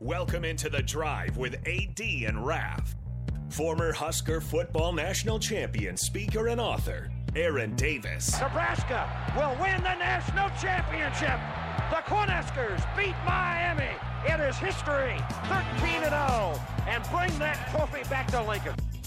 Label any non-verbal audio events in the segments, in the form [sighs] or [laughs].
Welcome into the drive with AD and Raf. Former Husker football national champion, speaker, and author, Aaron Davis. Nebraska will win the national championship. The Cornhuskers beat Miami. It is history, 13 0, and bring that trophy back to Lincoln.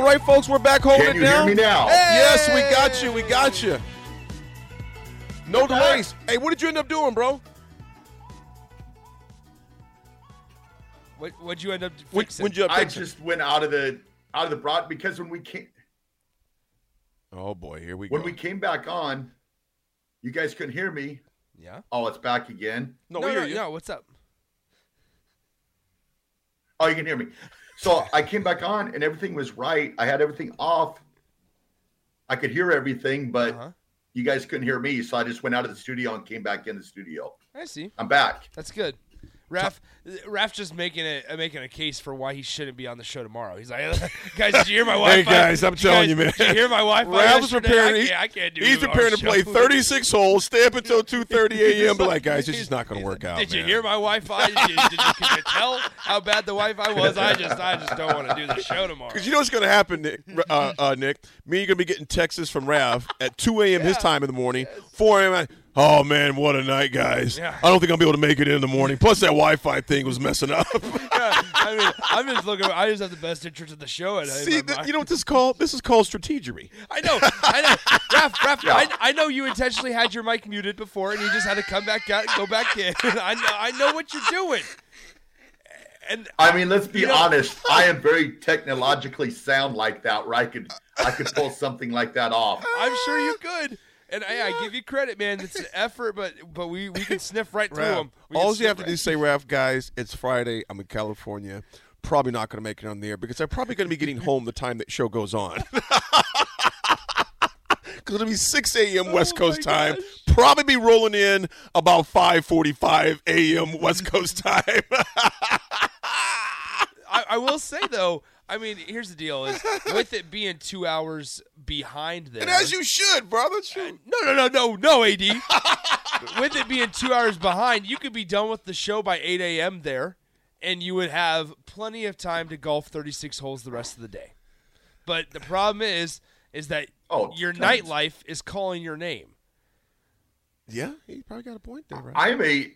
All right, folks, we're back holding Can it you down. hear me now? Yes, we got you. We got you. No delays. Hey, what did you end up doing, bro? What, what'd you end up fixing? when you up I fixing? just went out of the out of the broad because when we came Oh boy, here we when go. When we came back on, you guys couldn't hear me. yeah. Oh, it's back again. no, No, we no, hear you. no. What's up? Oh, you can hear me. So I came back on and everything was right. I had everything off. I could hear everything, but Uh-huh. you guys couldn't hear me. So I just went out of the studio and came back in the studio. I see. I'm back. That's good. Raf, Raf just making a making a case for why he shouldn't be on the show tomorrow. He's like, [laughs] guys, did you hear my Hey, Wi-Fi? guys, I'm telling you, man. Did you hear my Wi-Fi? Ralph's preparing. I can't, I can't do he's preparing to show. play 36 holes, stay up until [laughs] 2:30 a.m. But like, guys, this is not going to work out. Did you hear my Wi-Fi? Did you, did you, can you tell how bad the Wi-Fi [laughs] was? I just, I just don't want to do the show tomorrow. Because you know what's going to happen, Nick, uh, uh, Nick? Me, you're going to be getting texts from Rav at 2 a.m. his time in the morning, 4 a.m. I- Oh man, what a night, guys! Yeah. I don't think I'll be able to make it in the morning. Plus, that Wi-Fi thing was messing up. [laughs] Yeah, I mean, I'm just looking. I just have the best interest of the show. And See, th- you know what this is called? This is called strategery. I know, I know. Raph, Raph, Yeah. I, I know you intentionally had your mic muted before, and you just had to come back out and go back in. [laughs] I know, I know what you're doing. And I mean, let's be You know- honest. I am very technologically sound like that, where I could I could pull something like that off. I'm sure you could. And I, I give you credit, man. It's an [laughs] effort, but but we, we can sniff right through Raph, them. all you have to do is say, Raph, guys, it's Friday. I'm in California. Probably not going to make it on the air because I'm probably going to be getting [laughs] home the time that show goes on. [laughs] Because it'll be 6 a.m. Oh West Oh, Coast time. gosh. Probably be rolling in about 5:45 a.m. West Coast time. I, I will say though. I mean, here's the deal: is with it being two hours behind there. and as you should, brother. Shoot. No, no, no, no, no, AD. With it being two hours behind, you could be done with the show by 8 a.m. there, and you would have plenty of time to golf 36 holes the rest of the day. But the problem is, is that Oh, your tons. nightlife is calling your name. Yeah, he probably got a point there, right? I'm a.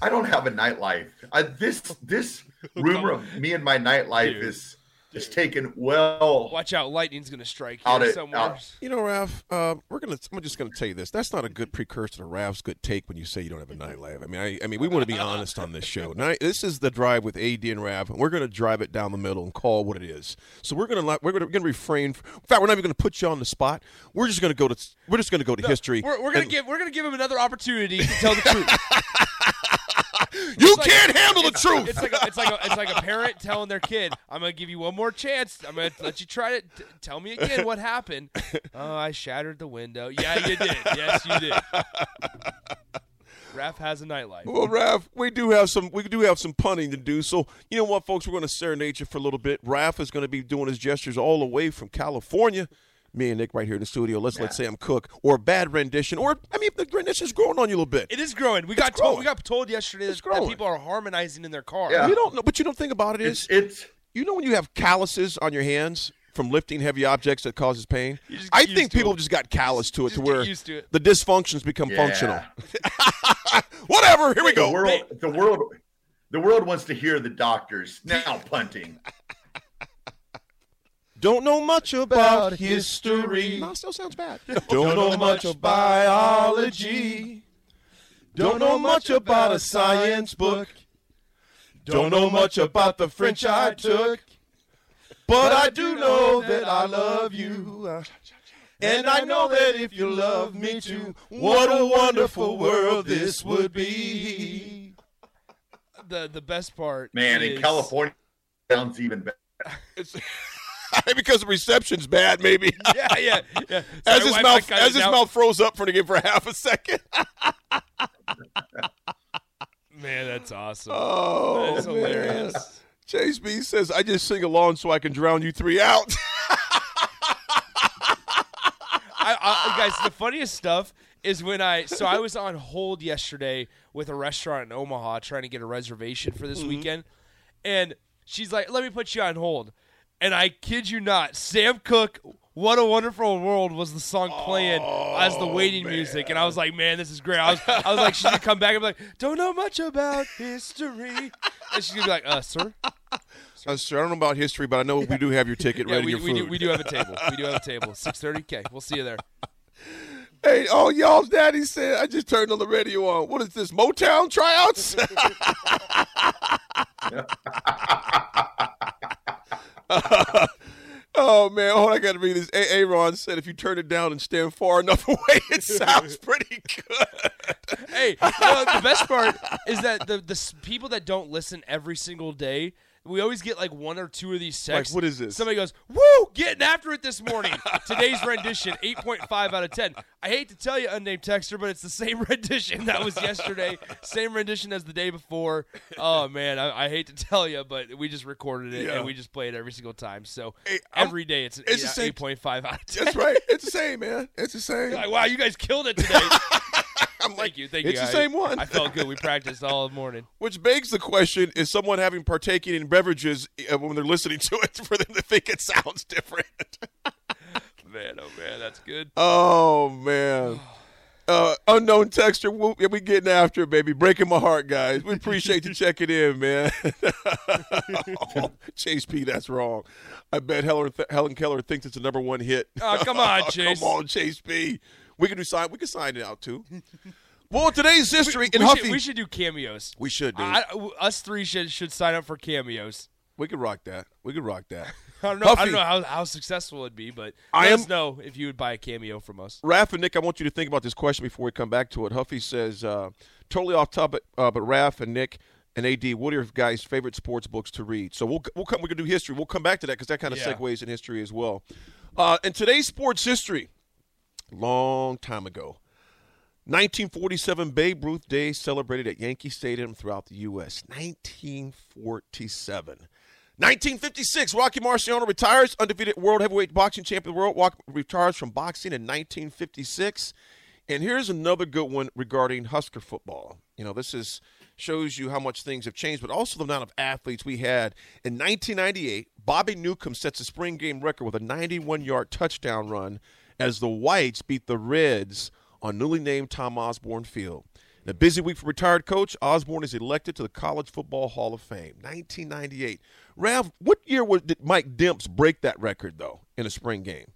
I- I don't have a nightlife. I, this this [laughs] rumor of me and my nightlife Dude. is is taken well. Watch out, lightning's going to strike Out it- somewhere. out. You know, Ralph, uh, we're gonna. I'm just gonna tell you this. That's not a good precursor to Ralph's good take when you say you don't have a nightlife. I mean, I, I mean, we want to be honest on this show. Now, this is the drive with AD and Rav, and we're gonna drive it down the middle and call what it is. So we're gonna we're gonna, we're gonna refrain. From, in fact, we're not even gonna put you on the spot. We're just gonna go to we're just gonna go to history. We're, we're gonna and- give we're gonna give him another opportunity to tell the [laughs] truth. You like- can't handle the truth. It's like a, it's like a, it's like a parent telling their kid, "I'm gonna give you one more chance. I'm gonna let you try it. T- tell me again what happened." [laughs] Oh, I shattered the window. Yeah, you did. Yes, you did. Raph has a nightlife. Well, Raph, we do have some we do have some punting to do. So you know what, folks, we're going to serenade you for a little bit. Raph is going to be doing his gestures all the way from California. Me and Nick right here in the studio. Let's let's say I'm Cook or bad rendition, or I mean, the rendition's growing on you a little bit. It is growing. We got growing. told. We got told yesterday that, that people are harmonizing in their car. Yeah. You don't know, but you don't think about it is It's it's you know when you have calluses on your hands from lifting heavy objects that causes pain. You just get I think people it. just got callous to it Just to where used to it. the dysfunctions become Yeah. functional. [laughs] Whatever. Here we the go. world. The world. The world wants to hear the doctors now punting. Don't know much about history. No, still sounds bad. Don't know much of biology. Don't know much about a science book. Don't know much about the French I took. But I do know that I love you. And I know that if you love me too, what a wonderful world this would be. The the best part, Man, is, in California, sounds even better. [laughs] [laughs] Because the reception's bad, maybe. [laughs] Yeah, yeah, yeah. As his mouth as his mouth froze up for again for half a second. [laughs] Man, that's awesome. Oh, That is man. hilarious. Chase B says, "I just sing along so I can drown you three out." I, I, guys, the funniest stuff is when I so I was on hold yesterday with a restaurant in Omaha trying to get a reservation for this mm-hmm. weekend, and she's like, "Let me put you on hold," and I kid you not, Sam Cooke. What a wonderful world was the song playing as the waiting music, and I was like, "Man, this is great." I was, I was like, "She's gonna come back and be like, don't know much about history," and she's gonna be like, "Uh, sir, Uh, sir, I don't know about history, but I know we do have your ticket yeah, ready. we, your we do, we do have a table. We do have a table. Six thirty. Okay, we'll see you there." Hey, oh, y'all's daddy said, I just turned on the radio on. What is this, Motown tryouts? [laughs] [laughs] oh, man. Hold on, I got to read this. A- Aaron said, if you turn it down and stand far enough [laughs] away, it sounds [laughs] pretty good. Hey, you know, the best part is that the the s- people that don't listen every single day, we always get like one or two of these texts. what is this? Somebody goes, "Woo, getting after it this morning." [laughs] Today's rendition, eight point five out of ten. I hate to tell you, unnamed texter, but it's the same [laughs] rendition that was yesterday, same rendition as the day before. Oh man, I, I hate to tell you, but we just recorded it Yeah. and we just play it every single time. So Hey, every day it's an it's eight point five out of ten. That's right. It's the [laughs] same, man. It's the same. Like, wow, you guys killed it today. I'm like, thank you, thank you. it's the I- same one. I felt good. We practiced all morning. [laughs] Which begs the question: Is someone having partaking in beverages uh, when they're listening to it [laughs] for them to think it sounds different? [laughs] Man, oh man, that's good. oh man, [sighs] uh, unknown texture. We, yeah, we getting after it, baby. Breaking my heart, guys. We appreciate you checking in, man. Oh, Chase P, that's wrong. I bet Helen, Helen Keller thinks it's a number one hit. Oh, come on, Chase. Come on, Chase P. We can do sign. We can sign it out too. [laughs] well, today's history in we, Huffy. should, we should do cameos. We should, dude. I, I- us three should should sign up for cameos. we could rock that. We could rock that. [laughs] I don't know. I don't know how, how successful it'd be, but I let am- us know if you would buy a cameo from us. Raph and Nick, I want you to think about this question before we come back to it. Huffy says, uh, totally off topic, uh, but Raph and Nick and AD, what are your guys' favorite sports books to read? So we'll we'll come. We can do history. We'll come back to that because that kind of Yeah. segues in history as well. Uh, in today's sports history, long time ago, 1947 Babe Ruth Day celebrated at Yankee Stadium throughout the U.S. 1947. 1956, Rocky Marciano retires, undefeated world heavyweight boxing champion of the world. Walk, retires from boxing in 1956. And here's another good one regarding Husker football. You know, this is shows you how much things have changed, but also the amount of athletes we had. In 1998, Bobby Newcomb sets a spring game record with a 91-yard touchdown run as the Whites beat the Reds on newly named Tom Osborne Field. In a busy week for retired coach, Osborne is elected to the College Football Hall of Fame. 1998. Rav, what year was, did Mike Demps break that record, though, in a spring game?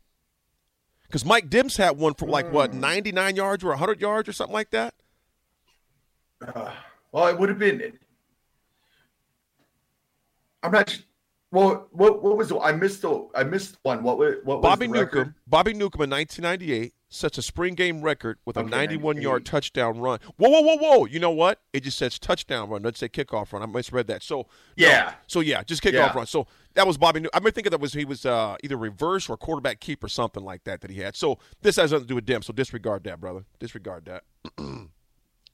Because Mike Demps had one for like, what, mm. 99 yards or 100 yards or something like that? Uh, well, it would have been. I'm not. Well, what what was the? I missed the. I missed one. What was what was Bobby record? Newcomb, Bobby Newcomb in 1998 sets a spring game record with a 91 yard touchdown run. Whoa, whoa, whoa, whoa! You know what? It just says touchdown run. Let's say kickoff run. I misread that. So no. Yeah. So yeah, just kickoff Yeah. run. So that was Bobby. New- I've been thinking that was he was uh, either reverse or quarterback keep or something like that that he had. So this has nothing to do with Dims. So disregard that, brother. Disregard that. [clears throat]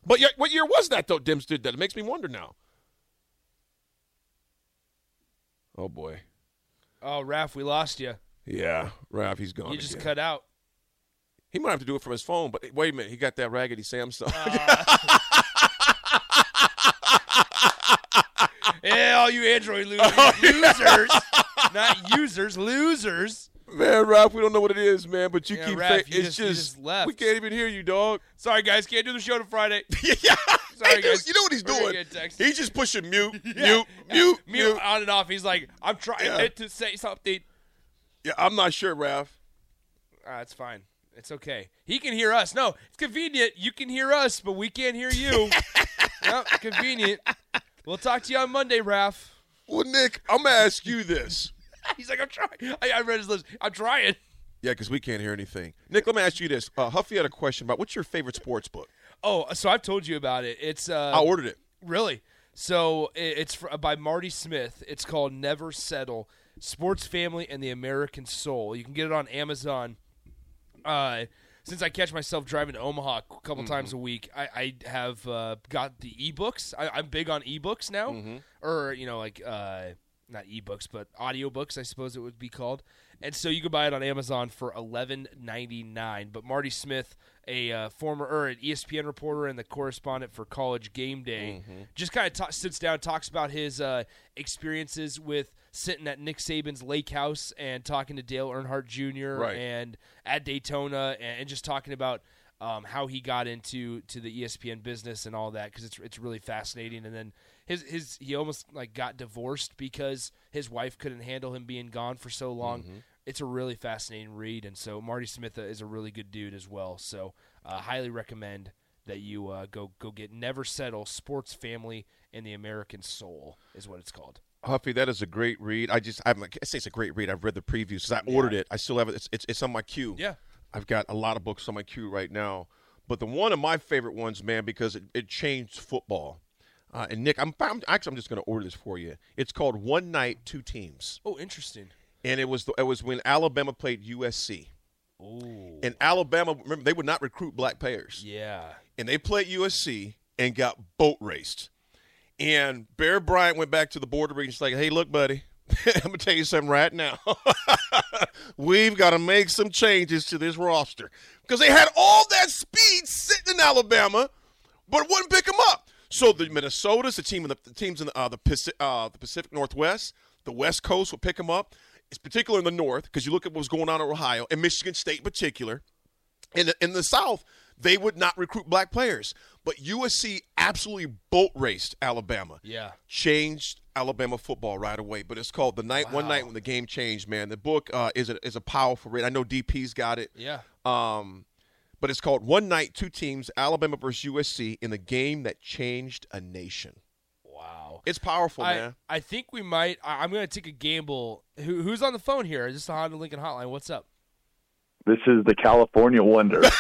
but yeah, what year was that though? Dims did that. It makes me wonder now. Oh boy. Oh, Raph, we lost you. Yeah, Raph, he's gone. You just again. cut out. He might have to do it from his phone, but wait a minute, he got that raggedy Samsung. Ah. [laughs] Yeah, all you Android losers, [laughs] oh, losers, not users, losers. man, Ralph, we don't know what it is, man, but you Yeah, keep Raph, fa- you it's just- just left. we can't even hear you, dog. Sorry, guys, can't do the show to Friday. [laughs] yeah, Sorry, Hey, guys. you know what he's We're doing? He's just pushing mute, Yeah, yeah. mute, mute. On and off. He's like, I'm trying Yeah. to say something. Yeah, I'm not sure, Ralph. Ah, it's fine. It's okay. He can hear us. No, it's convenient. You can hear us, but we can't hear you. [laughs] yep, convenient. We'll talk to you on Monday, Raph. Well, Nick, I'm gonna ask you this. [laughs] He's like, I'm trying. I, I read his list. I'm trying. Yeah, because we can't hear anything. Nick, let me ask you this. Uh, Huffy had a question about what's your favorite sports book? Oh, so I've told you about it. It's uh, I ordered it. Really? So it's by Marty Smith. It's called Never Settle: Sports Family and the American Soul. You can get it on Amazon. Uh, since I catch myself driving to Omaha a couple times a week, I, I have uh, got the ebooks. I, I'm big on ebooks now, or you know, like uh, not ebooks, but audiobooks, I suppose it would be called. And so you can buy it on Amazon for eleven ninety nine. But Marty Smith, a uh, former or an ESPN reporter and the correspondent for College Game Day, just kind of ta- sits down, talks about his uh, experiences with sitting at Nick Saban's lake house and talking to Dale Earnhardt Jr. Right. and at Daytona, and, and just talking about um, how he got into to the ESPN business and all that because it's it's really fascinating. And then his his he almost like got divorced because his wife couldn't handle him being gone for so long. It's a really fascinating read, and so Marty Smith is a really good dude as well. So uh, highly recommend that you uh, go go get Never Settle: Sports Family and the American Soul is what it's called. Huffy, that is a great read. I just, I'm, I say it's a great read. I've read the previews because I ordered it. I still have it. It's, it's, it's on my queue. Yeah. I've got a lot of books on my queue right now. But the one of my favorite ones, man, because it, it changed football. Uh, and Nick, I'm, I'm actually I'm just going to order this for you. It's called One Night, Two Teams, Oh, interesting. and it was the, it was when Alabama played USC. Oh, And Alabama, remember, they would not recruit black players. yeah. and they played USC and got boat raced. And Bear Bryant went back to the border region. He's like, "Hey, look, buddy, [laughs] I'm gonna tell you something right now. [laughs] [laughs] We've got to make some changes to this roster because they had all that speed sitting in Alabama, but wouldn't pick them up. So the Minnesotas, the team in the, the teams in the, uh, the, Pacific, uh, the Pacific Northwest, the West Coast would pick them up. It's particular in the North because you look at what was going on in Ohio and Michigan State in particular in the, in the South, they would not recruit black players. But USC absolutely boat raced Alabama. Yeah. Changed Alabama football right away. But it's called the night one night when the game changed. Man, the book uh, is a is a powerful read. I know DP's got it. Yeah. Um, but it's called One Night, Two Teams: Alabama versus USC in the game that changed a nation. Wow. It's powerful, I, man. I think we might. I, I'm going to take a gamble. Who, who's on the phone here? Is this the Honda Lincoln Hotline? What's up? This is the California Wonder. [laughs]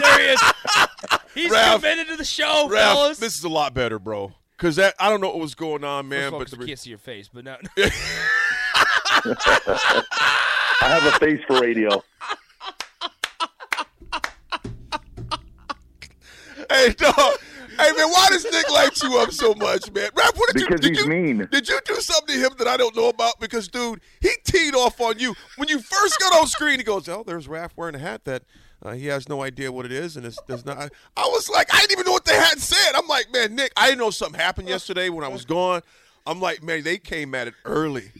There he is. [laughs] He's Ralph. committed to the show, Ralph, fellas. this is a lot better, bro. Because that I don't know what was going on, First man. of all, but 'cause the we re- can't see your face, but no. [laughs] I have a face for radio. Hey, dog. Hey, man, why does Nick light you up so much, man? Rap, what did Because you, did he's you, mean. Did you do something to him that I don't know about? Because, dude, he teed off on you. When you first got on screen, he goes, oh, there's Raph wearing a hat that uh, he has no idea what it is. And it's does not. I was like, I didn't even know what they had said. I'm like, man, Nick, I didn't know something happened yesterday when I was gone. I'm like, man, they came at it early.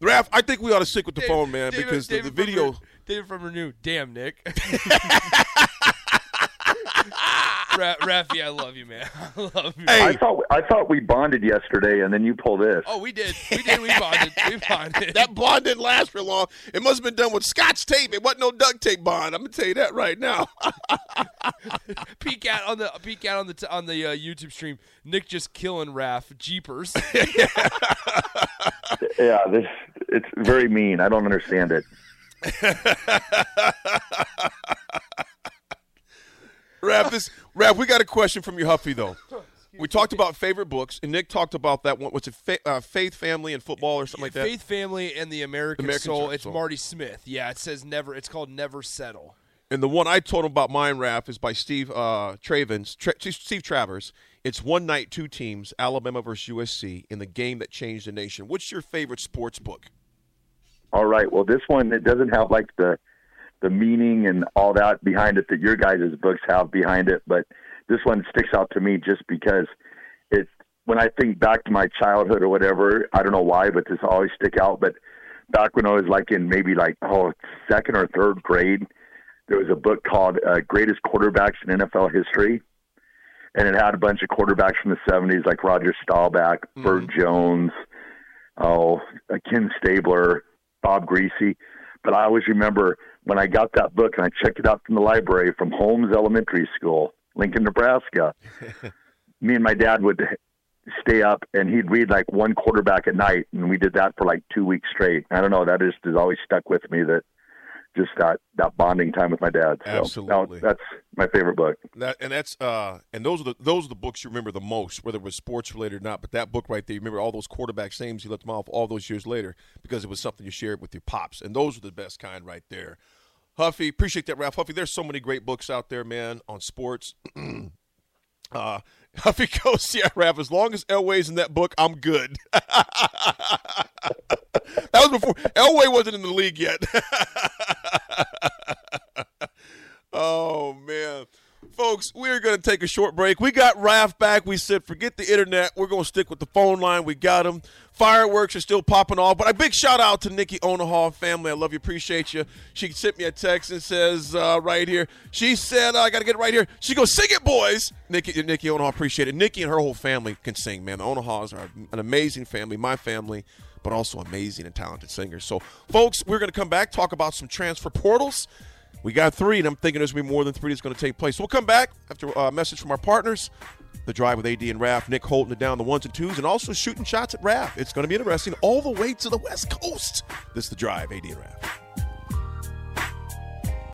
Raph, I think we ought to stick with the phone, man, David- because the, the David from video. Re- David from Renew. Damn, Nick. [laughs] [laughs] Ra- Raffy, I love you, man. [laughs] I love you. Hey, I thought I thought we bonded yesterday, and then you pull this. Oh, we did. We did. We bonded. We [laughs] bonded. that bond didn't last for long. It must have been done with scotch tape. It wasn't no duct tape bond. I'm gonna tell you that right now. [laughs] peek out on the peek out on the t- on the uh, YouTube stream. Nick just killing Raff. Jeepers. Yeah, this it's very mean. I don't understand it. Raph, this Raph, we got a question from you, Huffy though. We talked about favorite books, and Nick talked about that one. What's it? Fa- uh, Faith, family, and football, or something like that. Faith Family and the American, American Soul. Soul. It's Marty Smith. Yeah, it says never. It's called Never Settle. And the one I told him about mine, Raph, is by Steve uh, Travens, Tra- Steve Travers. It's one night, two teams, Alabama versus USC, in the game that changed the nation. What's your favorite sports book? All right. Well, this one it doesn't have like the the meaning and all that behind it that your guys' books have behind it, but this one sticks out to me just because it. when I think back to my childhood or whatever. I don't know why, but this always stick out. But back when I was like in maybe like oh second or third grade, there was a book called uh, Greatest Quarterbacks in NFL History. And it had a bunch of quarterbacks from the 70s, like Roger Staubach, Bert Jones, oh, uh, Ken Stabler, Bob Griese. But I always remember when I got that book and I checked it out from the library from Holmes Elementary School, Lincoln, Nebraska. [laughs] me and my dad would stay up and he'd read like one quarterback at night, and we did that for like two weeks straight. I don't know. That just has always stuck with me. That just that that bonding time with my dad. So, Absolutely. no, that's my favorite book. That and that's uh and those are the those are the books you remember the most, whether it was sports related or not. But that book right there, you remember all those quarterbacks' names you left them off all those years later because it was something you shared with your pops, and those are the best kind right there. Huffy, appreciate that, Ralph. Huffy, there's so many great books out there, man, on sports. [clears throat] uh, [laughs] Huffy goes, yeah, Ralph. As long as Elway's in that book, I'm good. [laughs] that was before Elway wasn't in the league yet. [laughs] [laughs] oh man. Folks, we're going to take a short break. We got Raph back. We said, forget the internet. We're going to stick with the phone line. We got him. Fireworks are still popping off. But a big shout out to Nikki Onahaw family. I love you. Appreciate you. She sent me a text and says, uh, right here, she said, I got to get it right here. She goes, sing it, boys. Nikki, Nikki Onahaw, appreciate it. Nikki and her whole family can sing, man. The Onahaws are an amazing family, my family, but also amazing and talented singers. So, folks, we're going to come back, talk about some transfer portals. We got three, and I'm thinking there's going to be more than three that's going to take place. We'll come back after a message from our partners. The drive with AD and Raf, Nick holding it down the ones and twos, and also shooting shots at Raf. It's going to be interesting all the way to the West Coast. This is the drive, AD and Raf.